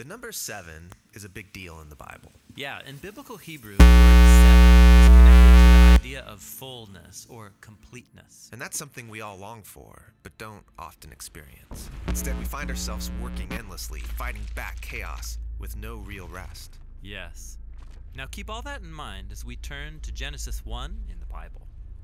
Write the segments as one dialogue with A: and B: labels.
A: The number seven is a big deal in the Bible.
B: Yeah, in biblical Hebrew, seven is connected to the idea of fullness or completeness.
A: And that's something we all long for, but don't often experience. Instead, we find ourselves working endlessly, fighting back chaos with no real rest.
B: Yes. Now keep all that in mind as we turn to Genesis 1 in.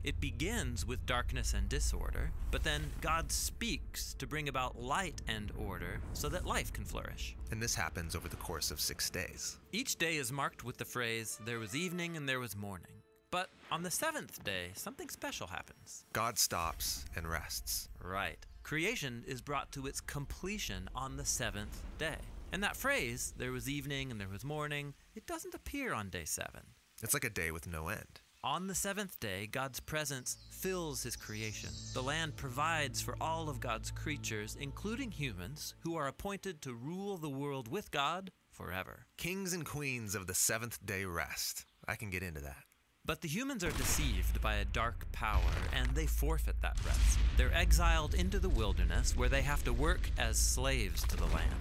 B: It begins with darkness and disorder, but then God speaks to bring about light and order so that life can flourish.
A: And this happens over the course of six days.
B: Each day is marked with the phrase, there was evening and there was morning. But on the seventh day, something special happens.
A: God stops and rests.
B: Right. Creation is brought to its completion on the seventh day. And that phrase, there was evening and there was morning, it doesn't appear on day seven.
A: It's like a day with no end.
B: On the seventh day, God's presence fills his creation. The land provides for all of God's creatures, including humans, who are appointed to rule the world with God forever.
A: Kings and queens of the seventh day rest. I can get into that.
B: But the humans are deceived by a dark power, and they forfeit that rest. They're exiled into the wilderness, where they have to work as slaves to the land.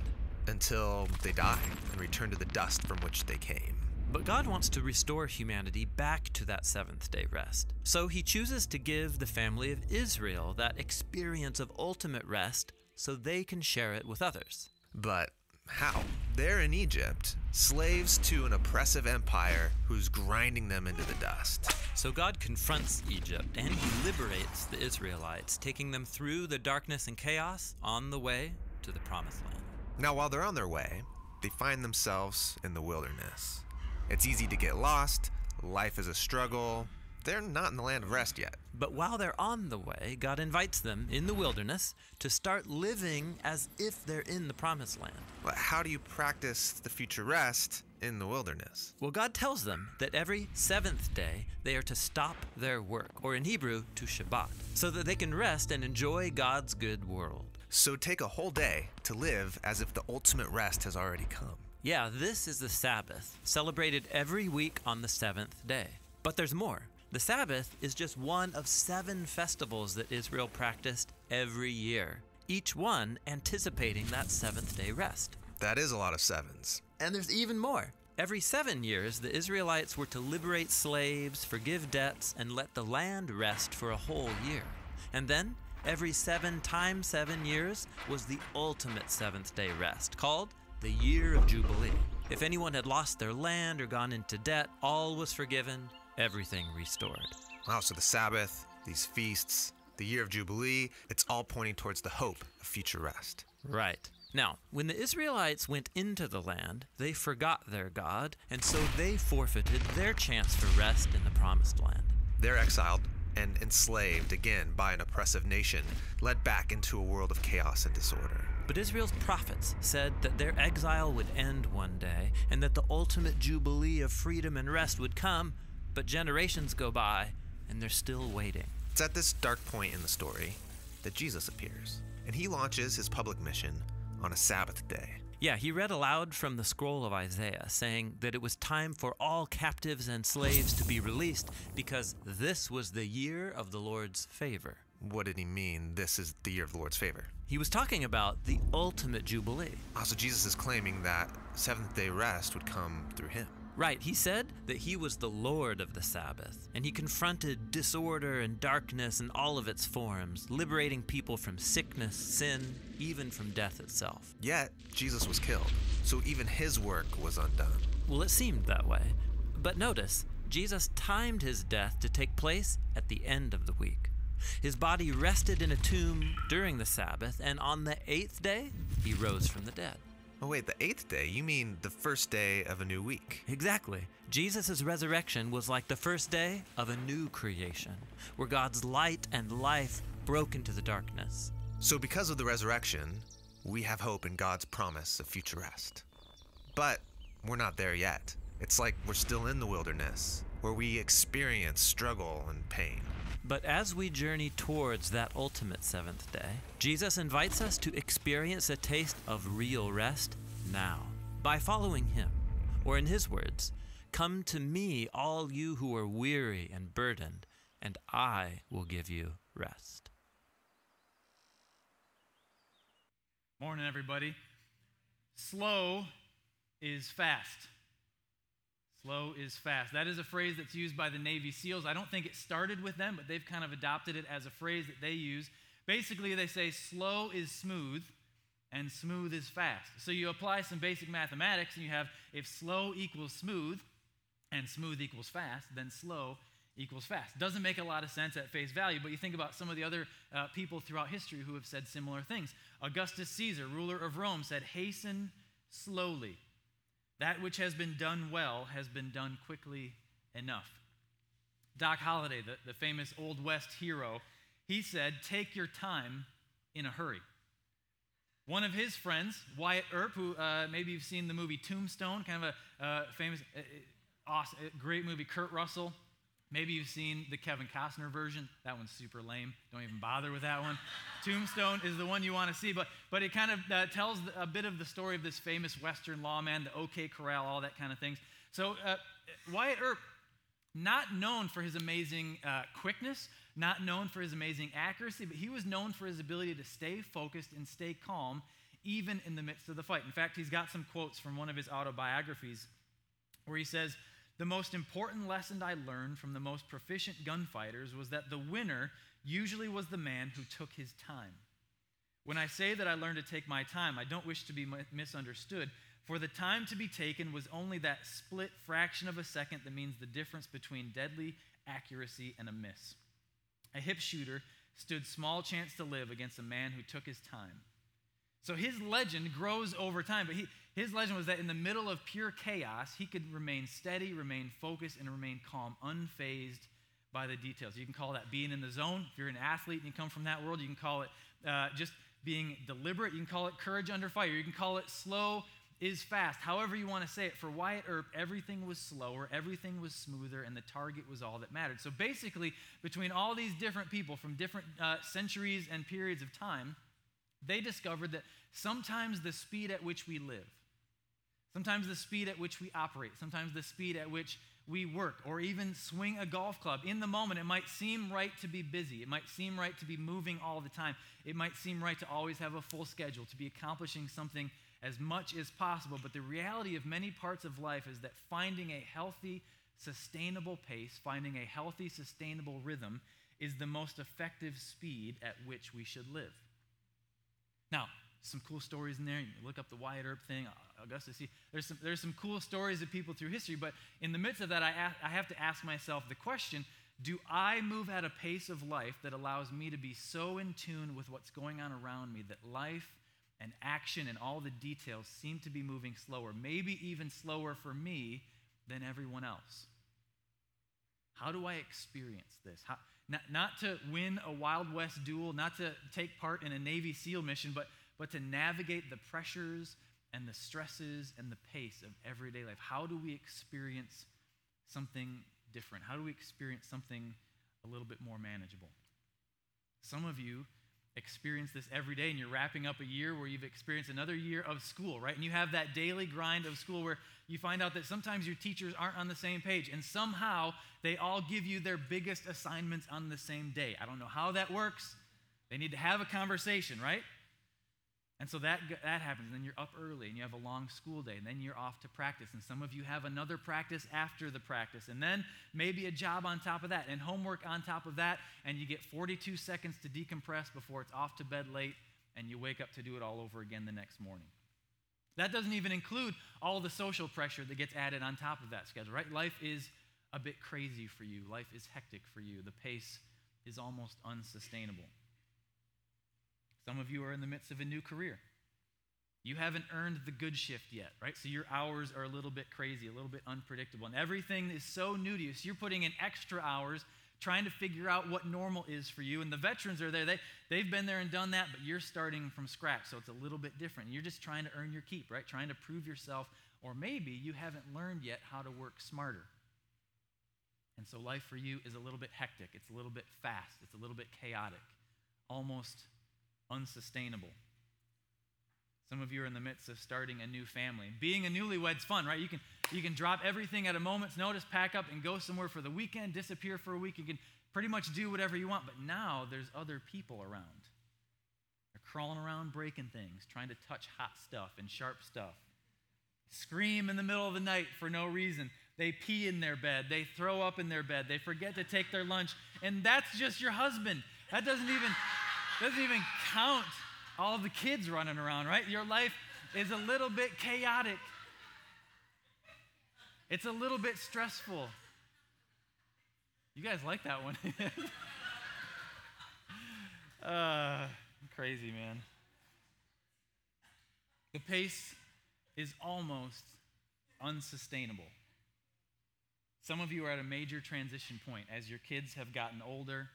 A: Until they die and return to the dust from which they came.
B: But God wants to restore humanity back to that seventh day rest. So he chooses to give the family of Israel that experience of ultimate rest so they can share it with others.
A: But how? They're in Egypt, slaves to an oppressive empire who's grinding them into the dust.
B: So God confronts Egypt and he liberates the Israelites, taking them through the darkness and chaos on the way to the promised land.
A: Now, while they're on their way, they find themselves in the wilderness. It's easy to get lost, life is a struggle. They're not in the land of rest yet.
B: But while they're on the way, God invites them in the wilderness to start living as if they're in the promised land.
A: But how do you practice the future rest in the wilderness?
B: Well, God tells them that every seventh day they are to stop their work, or in Hebrew, to Shabbat, so that they can rest and enjoy God's good world.
A: So take a whole day to live as if the ultimate rest has already come.
B: Yeah, this is the Sabbath, celebrated every week on the seventh day. But there's more. The Sabbath is just one of seven festivals that Israel practiced every year, each one anticipating that seventh day rest.
A: That is a lot of sevens.
B: And there's even more. Every seven years, the Israelites were to liberate slaves, forgive debts, and let the land rest for a whole year. And then, every seven times seven years was the ultimate seventh day rest, called the year of Jubilee. If anyone had lost their land or gone into debt, all was forgiven, everything restored.
A: Wow, so the Sabbath, these feasts, the year of Jubilee, it's all pointing towards the hope of future rest.
B: Right. Now, when the Israelites went into the land, they forgot their God, and so they forfeited their chance for rest in the promised land.
A: They're exiled and enslaved again by an oppressive nation, led back into a world of chaos and disorder.
B: But Israel's prophets said that their exile would end one day and that the ultimate jubilee of freedom and rest would come, but generations go by and they're still waiting.
A: It's at this dark point in the story that Jesus appears, and he launches his public mission on a Sabbath day.
B: Yeah, he read aloud from the scroll of Isaiah, saying that it was time for all captives and slaves to be released because this was the year of the Lord's favor.
A: What did he mean? This is the year of the Lord's favor.
B: He was talking about the ultimate jubilee.
A: Also, Jesus is claiming that seventh day rest would come through him.
B: Right, he said that he was the Lord of the Sabbath, and he confronted disorder and darkness in all of its forms, liberating people from sickness, sin, even from death itself.
A: Yet, Jesus was killed, so even his work was undone.
B: Well, it seemed that way. But notice, Jesus timed his death to take place at the end of the week. His body rested in a tomb during the Sabbath, and on the eighth day, he rose from the dead.
A: Oh, wait, the eighth day? You mean the first day of a new week?
B: Exactly. Jesus' resurrection was like the first day of a new creation, where God's light and life broke into the darkness.
A: So, because of the resurrection, we have hope in God's promise of future rest. But we're not there yet. It's like we're still in the wilderness, where we experience struggle and pain.
B: But as we journey towards that ultimate seventh day, Jesus invites us to experience a taste of real rest now by following him. Or, in his words, Come to me, all you who are weary and burdened, and I will give you rest.
C: Morning, everybody. Slow is fast. Slow is fast. That is a phrase that's used by the Navy SEALs. I don't think it started with them, but they've kind of adopted it as a phrase that they use. Basically, they say slow is smooth and smooth is fast. So you apply some basic mathematics and you have if slow equals smooth and smooth equals fast, then slow equals fast. Doesn't make a lot of sense at face value, but you think about some of the other uh, people throughout history who have said similar things. Augustus Caesar, ruler of Rome, said, Hasten slowly. That which has been done well has been done quickly enough. Doc Holliday, the, the famous Old West hero, he said, Take your time in a hurry. One of his friends, Wyatt Earp, who uh, maybe you've seen the movie Tombstone, kind of a uh, famous, uh, uh awesome, uh, great movie, Kurt Russell. Maybe you've seen the Kevin Costner version. That one's super lame. Don't even bother with that one. Tombstone is the one you want to see, but, but it kind of uh, tells a bit of the story of this famous Western lawman, the OK Corral, all that kind of things. So uh, Wyatt Earp, not known for his amazing uh, quickness, not known for his amazing accuracy, but he was known for his ability to stay focused and stay calm even in the midst of the fight. In fact, he's got some quotes from one of his autobiographies where he says, the most important lesson I learned from the most proficient gunfighters was that the winner usually was the man who took his time. When I say that I learned to take my time, I don't wish to be misunderstood, for the time to be taken was only that split fraction of a second that means the difference between deadly accuracy and a miss. A hip shooter stood small chance to live against a man who took his time. So his legend grows over time, but he, his legend was that in the middle of pure chaos, he could remain steady, remain focused, and remain calm, unfazed by the details. You can call that being in the zone. If you're an athlete and you come from that world, you can call it uh, just being deliberate. You can call it courage under fire. You can call it slow is fast. However, you want to say it. For Wyatt Earp, everything was slower, everything was smoother, and the target was all that mattered. So basically, between all these different people from different uh, centuries and periods of time, they discovered that sometimes the speed at which we live, sometimes the speed at which we operate, sometimes the speed at which we work, or even swing a golf club. In the moment, it might seem right to be busy. It might seem right to be moving all the time. It might seem right to always have a full schedule, to be accomplishing something as much as possible. But the reality of many parts of life is that finding a healthy, sustainable pace, finding a healthy, sustainable rhythm, is the most effective speed at which we should live. Now, some cool stories in there. You look up the Wyatt Earp thing, Augustus. See, there's some, there's some cool stories of people through history, but in the midst of that, I, ask, I have to ask myself the question do I move at a pace of life that allows me to be so in tune with what's going on around me that life and action and all the details seem to be moving slower, maybe even slower for me than everyone else? How do I experience this? How, not, not to win a Wild West duel, not to take part in a Navy SEAL mission, but, but to navigate the pressures and the stresses and the pace of everyday life. How do we experience something different? How do we experience something a little bit more manageable? Some of you experience this every day and you're wrapping up a year where you've experienced another year of school, right? And you have that daily grind of school where you find out that sometimes your teachers aren't on the same page and somehow they all give you their biggest assignments on the same day. I don't know how that works. They need to have a conversation, right? And so that, that happens. And then you're up early and you have a long school day. And then you're off to practice. And some of you have another practice after the practice. And then maybe a job on top of that and homework on top of that. And you get 42 seconds to decompress before it's off to bed late. And you wake up to do it all over again the next morning. That doesn't even include all the social pressure that gets added on top of that schedule, right? Life is a bit crazy for you. Life is hectic for you. The pace is almost unsustainable. Some of you are in the midst of a new career. You haven't earned the good shift yet, right? So your hours are a little bit crazy, a little bit unpredictable. And everything is so new to you. So you're putting in extra hours trying to figure out what normal is for you. And the veterans are there. They, they've been there and done that, but you're starting from scratch. So it's a little bit different. You're just trying to earn your keep, right? Trying to prove yourself. Or maybe you haven't learned yet how to work smarter. And so life for you is a little bit hectic. It's a little bit fast. It's a little bit chaotic, almost unsustainable. Some of you are in the midst of starting a new family. Being a newlywed's fun, right? You can, you can drop everything at a moment's notice, pack up, and go somewhere for the weekend, disappear for a week. You can pretty much do whatever you want. But now there's other people around. They're crawling around, breaking things, trying to touch hot stuff and sharp stuff. scream in the middle of the night for no reason. They pee in their bed. They throw up in their bed. They forget to take their lunch. And that's just your husband. That doesn't even, doesn't even count all the kids running around, right? Your life is a little bit chaotic. It's a little bit stressful. You guys like that one? uh, crazy, man. The pace is almost unsustainable. Some of you are at a major transition point as your kids have gotten older.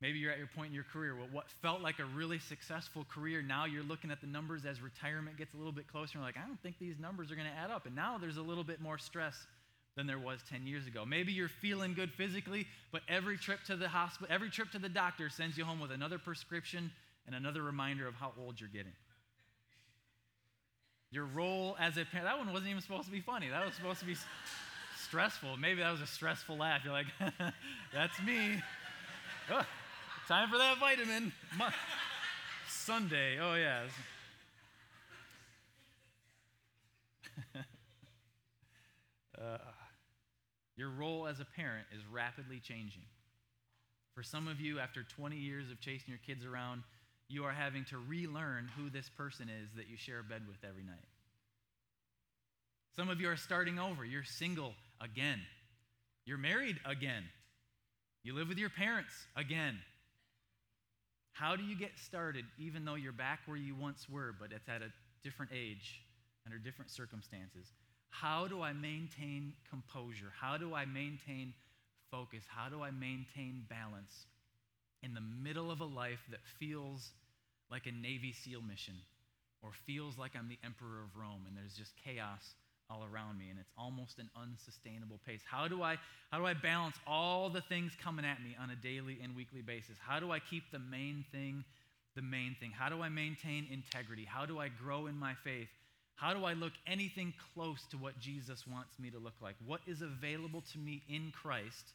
C: Maybe you're at your point in your career where what felt like a really successful career, now you're looking at the numbers as retirement gets a little bit closer and you're like, I don't think these numbers are going to add up. And now there's a little bit more stress than there was 10 years ago. Maybe you're feeling good physically, but every trip to the hospital, every trip to the doctor sends you home with another prescription and another reminder of how old you're getting. Your role as a parent, that one wasn't even supposed to be funny. That was supposed to be stressful. Maybe that was a stressful laugh. You're like, that's me. Time for that vitamin. Sunday. Oh, yeah. uh, your role as a parent is rapidly changing. For some of you, after 20 years of chasing your kids around, you are having to relearn who this person is that you share a bed with every night. Some of you are starting over. You're single again. You're married again. You live with your parents again. How do you get started even though you're back where you once were, but it's at a different age, under different circumstances? How do I maintain composure? How do I maintain focus? How do I maintain balance in the middle of a life that feels like a Navy SEAL mission or feels like I'm the Emperor of Rome and there's just chaos all around me and it's almost an unsustainable pace. How do i how do i balance all the things coming at me on a daily and weekly basis? How do i keep the main thing the main thing? How do i maintain integrity? How do i grow in my faith? How do i look anything close to what jesus wants me to look like? What is available to me in christ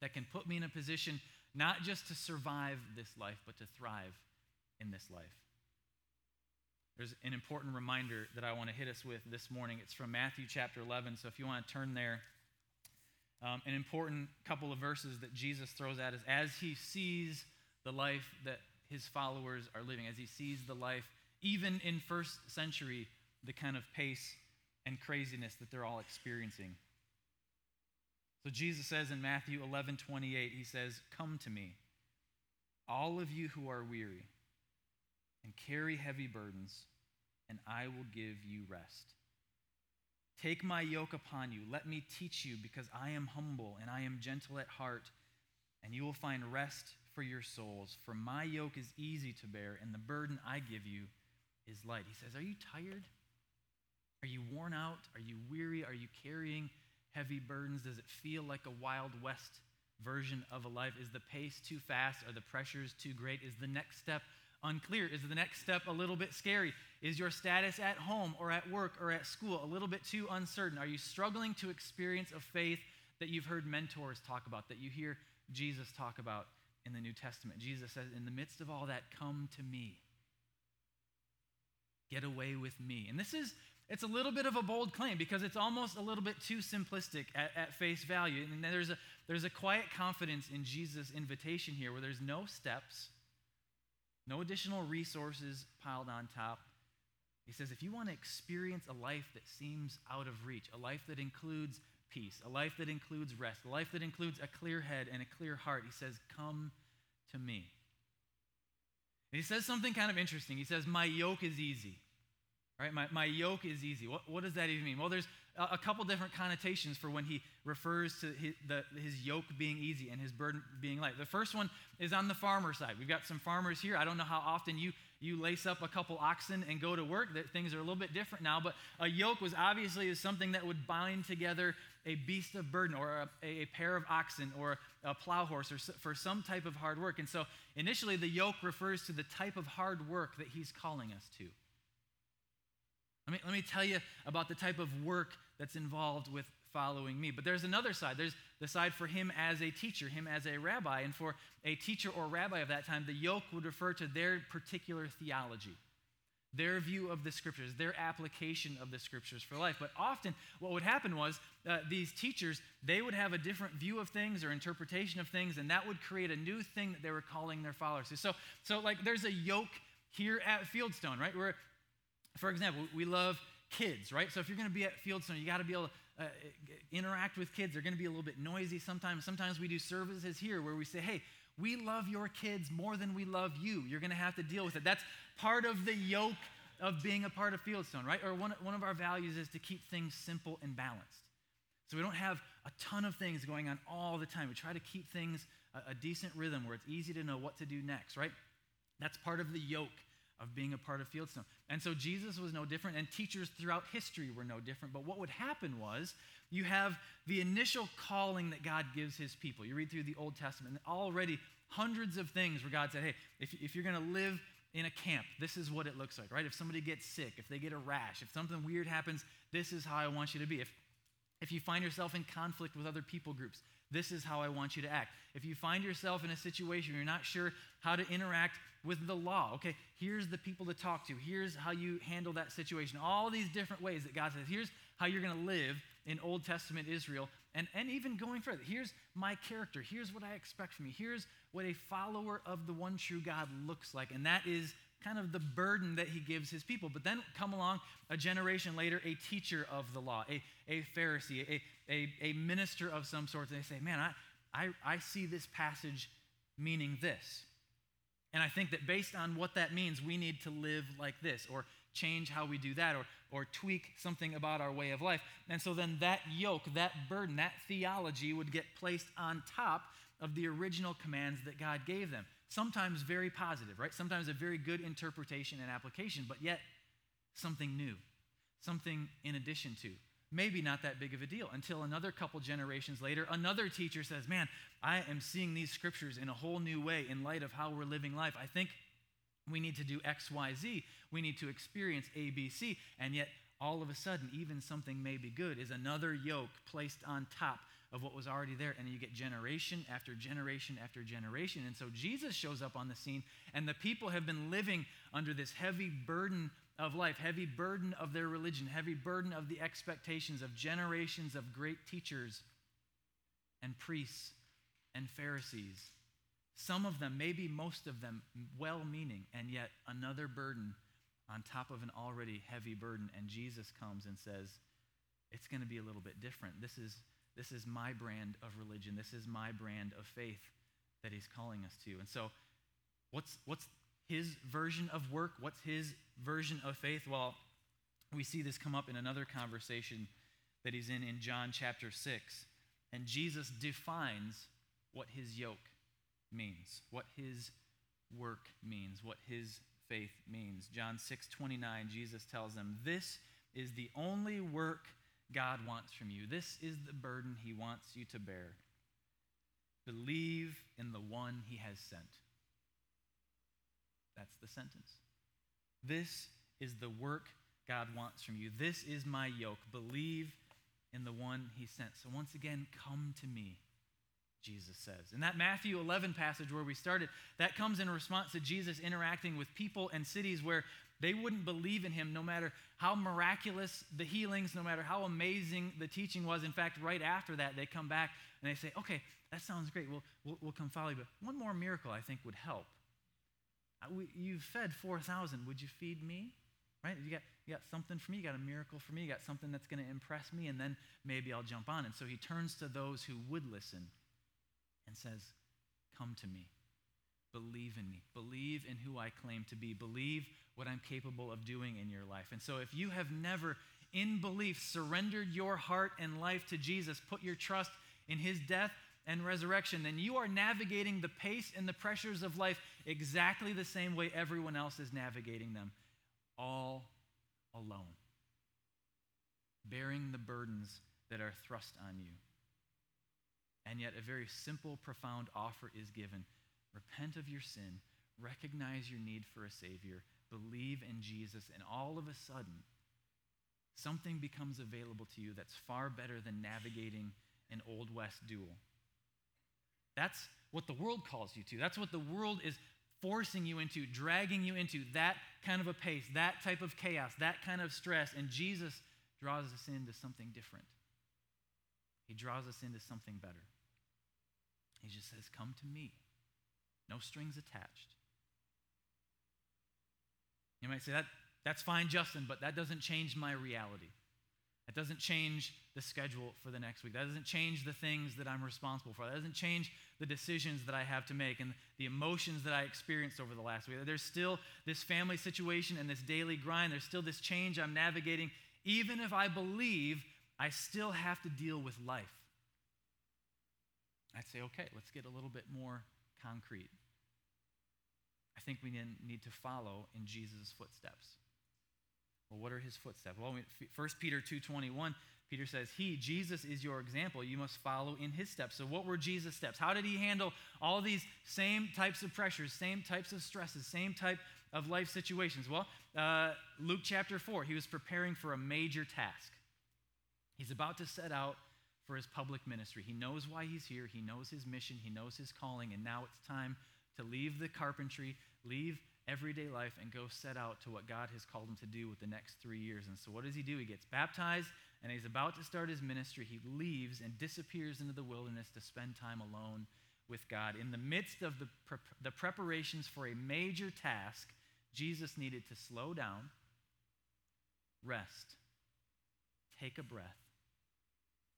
C: that can put me in a position not just to survive this life but to thrive in this life there's an important reminder that I want to hit us with this morning. It's from Matthew chapter 11. So if you want to turn there, um, an important couple of verses that Jesus throws at us as he sees the life that his followers are living, as he sees the life, even in first century, the kind of pace and craziness that they're all experiencing. So Jesus says in Matthew 11 28, he says, Come to me, all of you who are weary and carry heavy burdens, and I will give you rest. Take my yoke upon you. Let me teach you, because I am humble and I am gentle at heart, and you will find rest for your souls. For my yoke is easy to bear, and the burden I give you is light. He says, Are you tired? Are you worn out? Are you weary? Are you carrying heavy burdens? Does it feel like a Wild West version of a life? Is the pace too fast? Are the pressures too great? Is the next step unclear? Is the next step a little bit scary? Is your status at home or at work or at school a little bit too uncertain? Are you struggling to experience a faith that you've heard mentors talk about, that you hear Jesus talk about in the New Testament? Jesus says, In the midst of all that, come to me. Get away with me. And this is it's a little bit of a bold claim because it's almost a little bit too simplistic at, at, face value. And there's a, there's a quiet confidence in Jesus' invitation here where there's no steps, no additional resources piled on top. He says, if you want to experience a life that seems out of reach, a life that includes peace, a life that includes rest, a life that includes a clear head and a clear heart, he says, come to me. And he says something kind of interesting. He says, My yoke is easy. Right? My, my yoke is easy. What, what does that even mean? Well, there's a, couple different connotations for when he refers to his, the, his yoke being easy and his burden being light. The first one is on the farmer side. We've got some farmers here. I don't know how often you, you lace up a couple oxen and go to work. That things are a little bit different now, but a yoke was obviously something that would bind together a beast of burden or a, a pair of oxen or a plow horse or for some type of hard work. And so initially the yoke refers to the type of hard work that he's calling us to. Let me, let me tell you about the type of work that's involved with following me. But there's another side. There's the side for him as a teacher, him as a rabbi. And for a teacher or rabbi of that time, the yoke would refer to their particular theology, their view of the scriptures, their application of the scriptures for life. But often, what would happen was uh, these teachers, they would have a different view of things or interpretation of things, and that would create a new thing that they were calling their followers. So, so like, there's a yoke here at Fieldstone, right? Where, for example, we love kids, right? So if you're going to be at Fieldstone, you got to be able to uh, interact with kids. They're going to be a little bit noisy sometimes. Sometimes we do services here where we say, hey, we love your kids more than we love you. You're going to have to deal with it. That's part of the yoke of being a part of Fieldstone, right? Or one, one of our values is to keep things simple and balanced. So we don't have a ton of things going on all the time. We try to keep things a, a decent rhythm where it's easy to know what to do next, right? That's part of the yoke of being a part of Fieldstone. And so Jesus was no different, and teachers throughout history were no different. But what would happen was you have the initial calling that God gives his people. You read through the Old Testament, and already hundreds of things where God said, hey, if, if you're going to live in a camp, this is what it looks like, right? If somebody gets sick, if they get a rash, if something weird happens, this is how I want you to be. If, if you find yourself in conflict with other people groups, this is how I want you to act. If you find yourself in a situation where you're not sure how to interact with the law, okay, here's the people to talk to. Here's how you handle that situation. All these different ways that God says, here's how you're going to live in Old Testament Israel. And, and even going further, here's my character. Here's what I expect from you. Here's what a follower of the one true God looks like. And that is kind of the burden that he gives his people. But then come along a generation later, a teacher of the law, a, a Pharisee, a, a, a minister of some sort, and they say, Man, I, I, I see this passage meaning this. And I think that based on what that means, we need to live like this, or change how we do that, or, or tweak something about our way of life. And so then that yoke, that burden, that theology would get placed on top of the original commands that God gave them. Sometimes very positive, right? Sometimes a very good interpretation and application, but yet something new, something in addition to. Maybe not that big of a deal until another couple generations later, another teacher says, Man, I am seeing these scriptures in a whole new way in light of how we're living life. I think we need to do X, Y, Z. We need to experience A, B, C. And yet, all of a sudden, even something maybe good is another yoke placed on top of what was already there. And you get generation after generation after generation. And so Jesus shows up on the scene, and the people have been living under this heavy burden of life, heavy burden of their religion, heavy burden of the expectations of generations of great teachers and priests and Pharisees. Some of them, maybe most of them, well meaning, and yet another burden on top of an already heavy burden. And Jesus comes and says, It's going to be a little bit different. This is this is my brand of religion. This is my brand of faith that he's calling us to. And so, what's, what's his version of work? What's his version of faith? Well, we see this come up in another conversation that he's in in John chapter 6. And Jesus defines what his yoke means, what his work means, what his faith means. John 6 29, Jesus tells them, This is the only work God wants from you. This is the burden he wants you to bear. Believe in the one he has sent. That's the sentence. This is the work God wants from you. This is my yoke. Believe in the one he sent. So, once again, come to me, Jesus says. In that Matthew 11 passage where we started, that comes in response to Jesus interacting with people and cities where they wouldn't believe in him no matter how miraculous the healings, no matter how amazing the teaching was. In fact, right after that, they come back and they say, okay, that sounds great. We'll, we'll, we'll come follow you. But one more miracle I think would help. Uh, you've fed 4,000. Would you feed me? Right? You got, you got something for me. You got a miracle for me. You got something that's going to impress me, and then maybe I'll jump on. And so he turns to those who would listen and says, Come to me. Believe in me. Believe in who I claim to be. Believe what I'm capable of doing in your life. And so, if you have never, in belief, surrendered your heart and life to Jesus, put your trust in his death and resurrection, then you are navigating the pace and the pressures of life exactly the same way everyone else is navigating them, all alone, bearing the burdens that are thrust on you. And yet, a very simple, profound offer is given repent of your sin, recognize your need for a Savior, believe in Jesus, and all of a sudden, something becomes available to you that's far better than navigating an Old West duel. That's what the world calls you to. That's what the world is forcing you into, dragging you into that kind of a pace, that type of chaos, that kind of stress. And Jesus draws us into something different. He draws us into something better. He just says, Come to me. No strings attached. You might say, that, That's fine, Justin, but that doesn't change my reality. That doesn't change the schedule for the next week. That doesn't change the things that I'm responsible for. That doesn't change the decisions that I have to make and the emotions that I experienced over the last week. There's still this family situation and this daily grind. There's still this change I'm navigating. Even if I believe, I still have to deal with life. I'd say, okay, let's get a little bit more concrete. I think we need to follow in Jesus' footsteps. Well, what are his footsteps? Well, 1 Peter 2.21, Peter says, He, Jesus, is your example. You must follow in his steps. So what were Jesus' steps? How did he handle all these same types of pressures, same types of stresses, same type of life situations? Well, uh, Luke chapter 4, he was preparing for a major task. He's about to set out for his public ministry. He knows why he's here. He knows his mission. He knows his calling. And now it's time to leave the carpentry, leave everyday life, and go set out to what God has called him to do with the next three years. And so, what does he do? He gets baptized, and he's about to start his ministry. He leaves and disappears into the wilderness to spend time alone with God. In the midst of the, pre- the preparations for a major task, Jesus needed to slow down, rest, take a breath,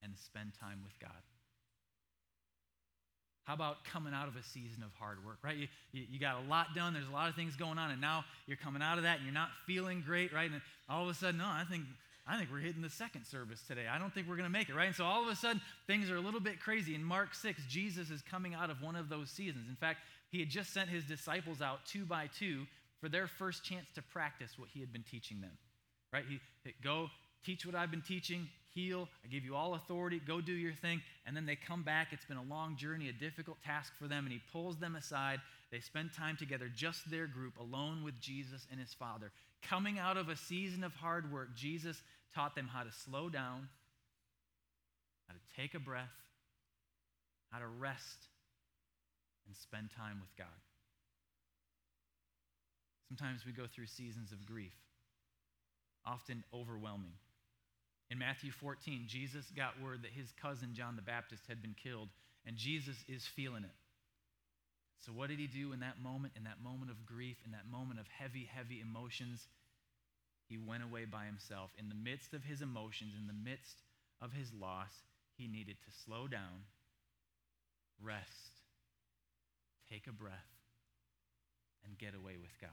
C: and spend time with God. How about coming out of a season of hard work, right? You, you, you, got a lot done, there's a lot of things going on, and now you're coming out of that and you're not feeling great, right? And all of a sudden, no, I think, I think we're hitting the second service today. I don't think we're going to make it, right? And so all of a sudden, things are a little bit crazy. In Mark 6, Jesus is coming out of one of those seasons. In fact, he had just sent his disciples out two by two for their first chance to practice what he had been teaching them, right? He, go teach what I've been teaching, heal. I give you all authority. Go do your thing. And then they come back. It's been a long journey, a difficult task for them. And he pulls them aside. They spend time together, just their group, alone with Jesus and his Father. Coming out of a season of hard work, Jesus taught them how to slow down, how to take a breath, how to rest, and spend time with God. Sometimes we go through seasons of grief, often overwhelming. In Matthew 14, Jesus got word that his cousin John the Baptist had been killed, and Jesus is feeling it. So, what did he do in that moment, in that moment of grief, in that moment of heavy, heavy emotions? He went away by himself. In the midst of his emotions, in the midst of his loss, he needed to slow down, rest, take a breath, and get away with God.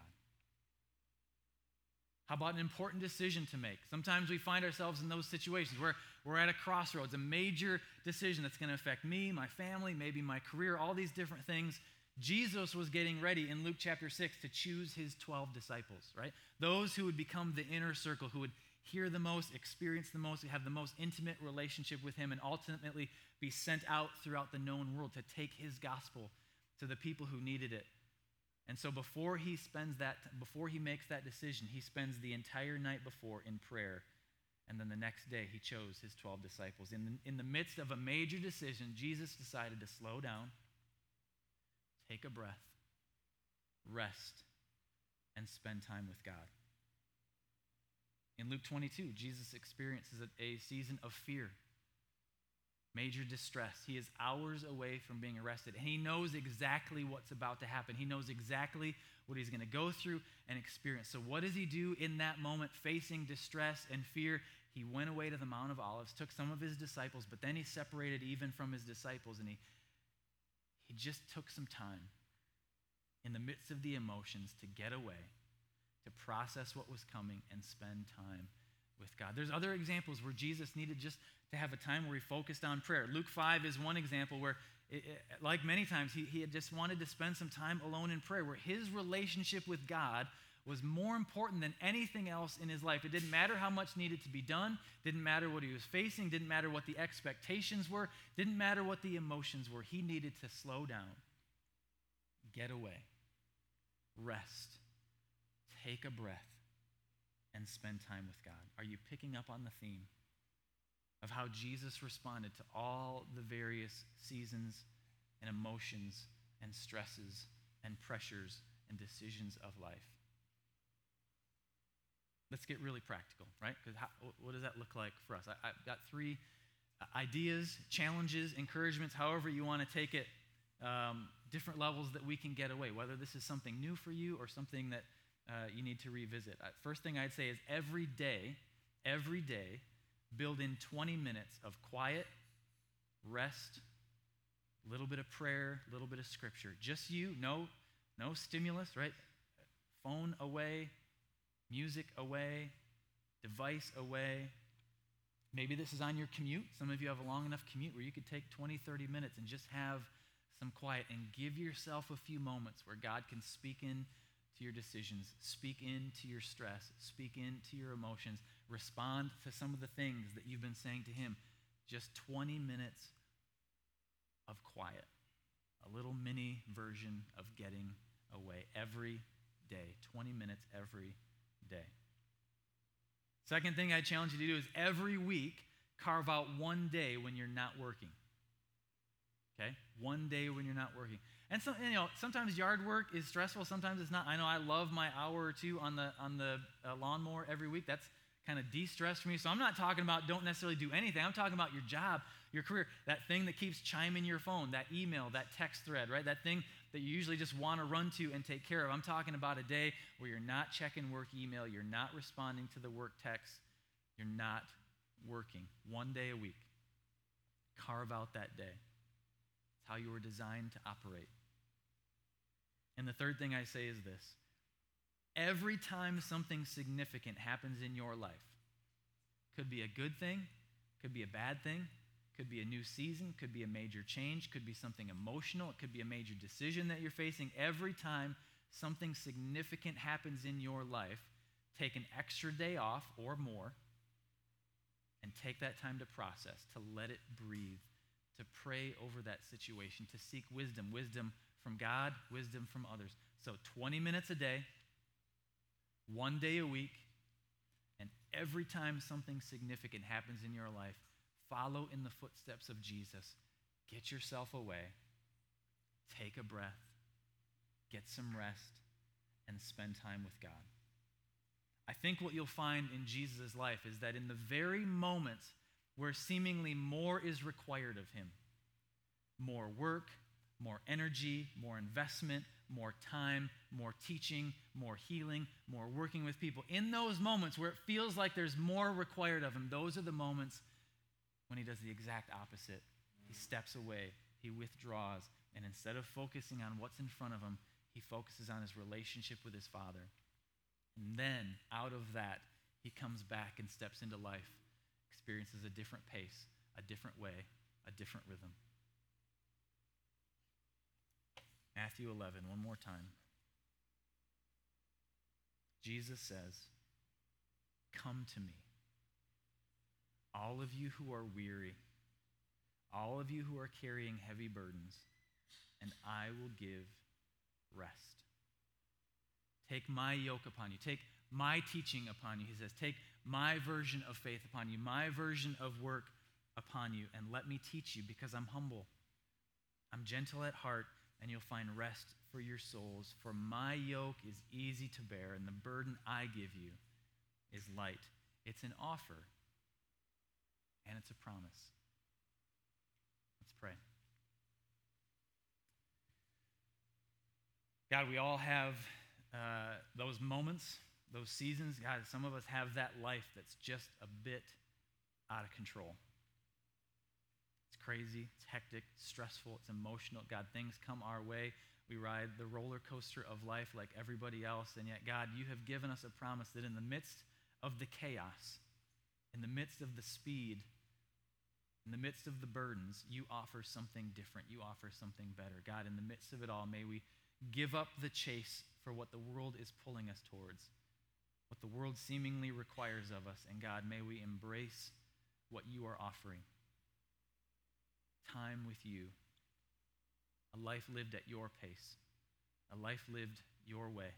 C: How about an important decision to make? Sometimes we find ourselves in those situations where we're at a crossroads, a major decision that's going to affect me, my family, maybe my career, all these different things. Jesus was getting ready in Luke chapter 6 to choose his 12 disciples, right? Those who would become the inner circle, who would hear the most, experience the most, have the most intimate relationship with him, and ultimately be sent out throughout the known world to take his gospel to the people who needed it and so before he spends that before he makes that decision, he spends the entire night before in prayer. And then the next day he chose his 12 disciples. In the, in the midst of a major decision, Jesus decided to slow down, take a breath, rest, and spend time with God. In Luke 22, Jesus experiences a, a season of fear major distress. He is hours away from being arrested, and he knows exactly what's about to happen. He knows exactly what he's going to go through and experience. So, what does he do in that moment, facing distress and fear? He went away to the Mount of Olives, took some of his disciples, but then he separated even from his disciples, and he, he just took some time in the midst of the emotions to get away, to process what was coming, and spend time with God. There's other examples where Jesus needed just to have a time where he focused on prayer. Luke 5 is one example where, it, it, like many times, he, he had just wanted to spend some time alone in prayer, where his relationship with God was more important than anything else in his life. It didn't matter how much needed to be done, didn't matter what he was facing, didn't matter what the expectations were, didn't matter what the emotions were. He needed to slow down, get away, rest, take a breath, and spend time with God. Are you picking up on the theme? of how Jesus responded to all the various seasons and emotions and stresses and pressures and decisions of life. Let's get really practical, right? Because what does that look like for us? I, have got three uh, ideas, challenges, encouragements, however you want to take it, um, different levels that we can get away, whether this is something new for you or something that uh, you need to revisit. Uh, first thing I'd say is every day, every day, build in 20 minutes of quiet, rest, a little bit of prayer, a little bit of scripture. Just you, no, no stimulus, right? Phone away, music away, device away. Maybe this is on your commute. Some of you have a long enough commute where you could take 20, 30 minutes and just have some quiet and give yourself a few moments where God can speak in your decisions, speak into your stress, speak into your emotions, respond to some of the things that you've been saying to Him. Just 20 minutes of quiet, a little mini version of getting away every day, 20 minutes every day. Second thing I challenge you to do is every week carve out one day when you're not working. Okay? One day when you're not working. And so, you know, sometimes yard work is stressful, sometimes it's not. I know I love my hour or two on the on the uh, lawnmower every week. That's kind of de-stress for me. So I'm not talking about don't necessarily do anything. I'm talking about your job, your career, that thing that keeps chiming your phone, that email, that text thread, right? That thing that you usually just want to run to and take care of. I'm talking about a day where you're not checking work email, you're not responding to the work text, you're not working. One day a week. Carve out that day. It's how you were designed to operate. And the third thing I say is this every time something significant happens in your life, could be a good thing, could be a bad thing, could be a new season, could be a major change, could be something emotional, it could be a major decision that you're facing. Every time something significant happens in your life, take an extra day off or more and take that time to process, to let it breathe, to pray over that situation, to seek wisdom, wisdom from God, wisdom from others. So 20 minutes a day, one day a week, and every time something significant happens in your life, Follow in the footsteps of Jesus. Get yourself away, take a breath, get some rest, and spend time with God. I think what you'll find in Jesus' life is that in the very moments where seemingly more is required of him more work, more energy, more investment, more time, more teaching, more healing, more working with people. In those moments where it feels like there's more required of him, those are the moments when he does the exact opposite. He steps away, he withdraws, and instead of focusing on what's in front of him, he focuses on his relationship with his Father. And then, out of that, he comes back and steps into life, experiences a different pace, a different way, a different rhythm. Matthew 11, one more time. Jesus says, Come to me all of you who are weary, all of you who are carrying heavy burdens, and I will give rest. Take my yoke upon you. Take my teaching upon you. He says, Take my version of faith upon you, my version of work upon you, and let me teach you because I'm humble. I'm gentle at heart, and you'll find rest for your souls. For my yoke is easy to bear, and the burden I give you is light. It's an offer and it's a promise. Let's pray. God, we all have uh, those moments, those seasons. God, some of us have that life that's just a bit out of control. It's crazy, it's hectic, it's stressful, it's emotional. God, things come our way. We ride the roller coaster of life like everybody else. And yet, God, you have given us a promise that in the midst of the chaos, in the midst of the speed, in the midst of the burdens, you offer something different. You offer something better. God, in the midst of it all, may we give up the chase for what the world is pulling us towards, what the world seemingly requires of us. And God, may we embrace what you are offering time with you, a life lived at your pace, a life lived your way,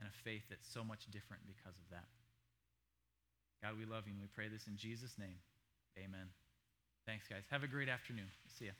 C: and a faith that's so much different because of that. God, we love you and we pray this in Jesus' name. Amen. Thanks, guys. Have a great afternoon. See ya.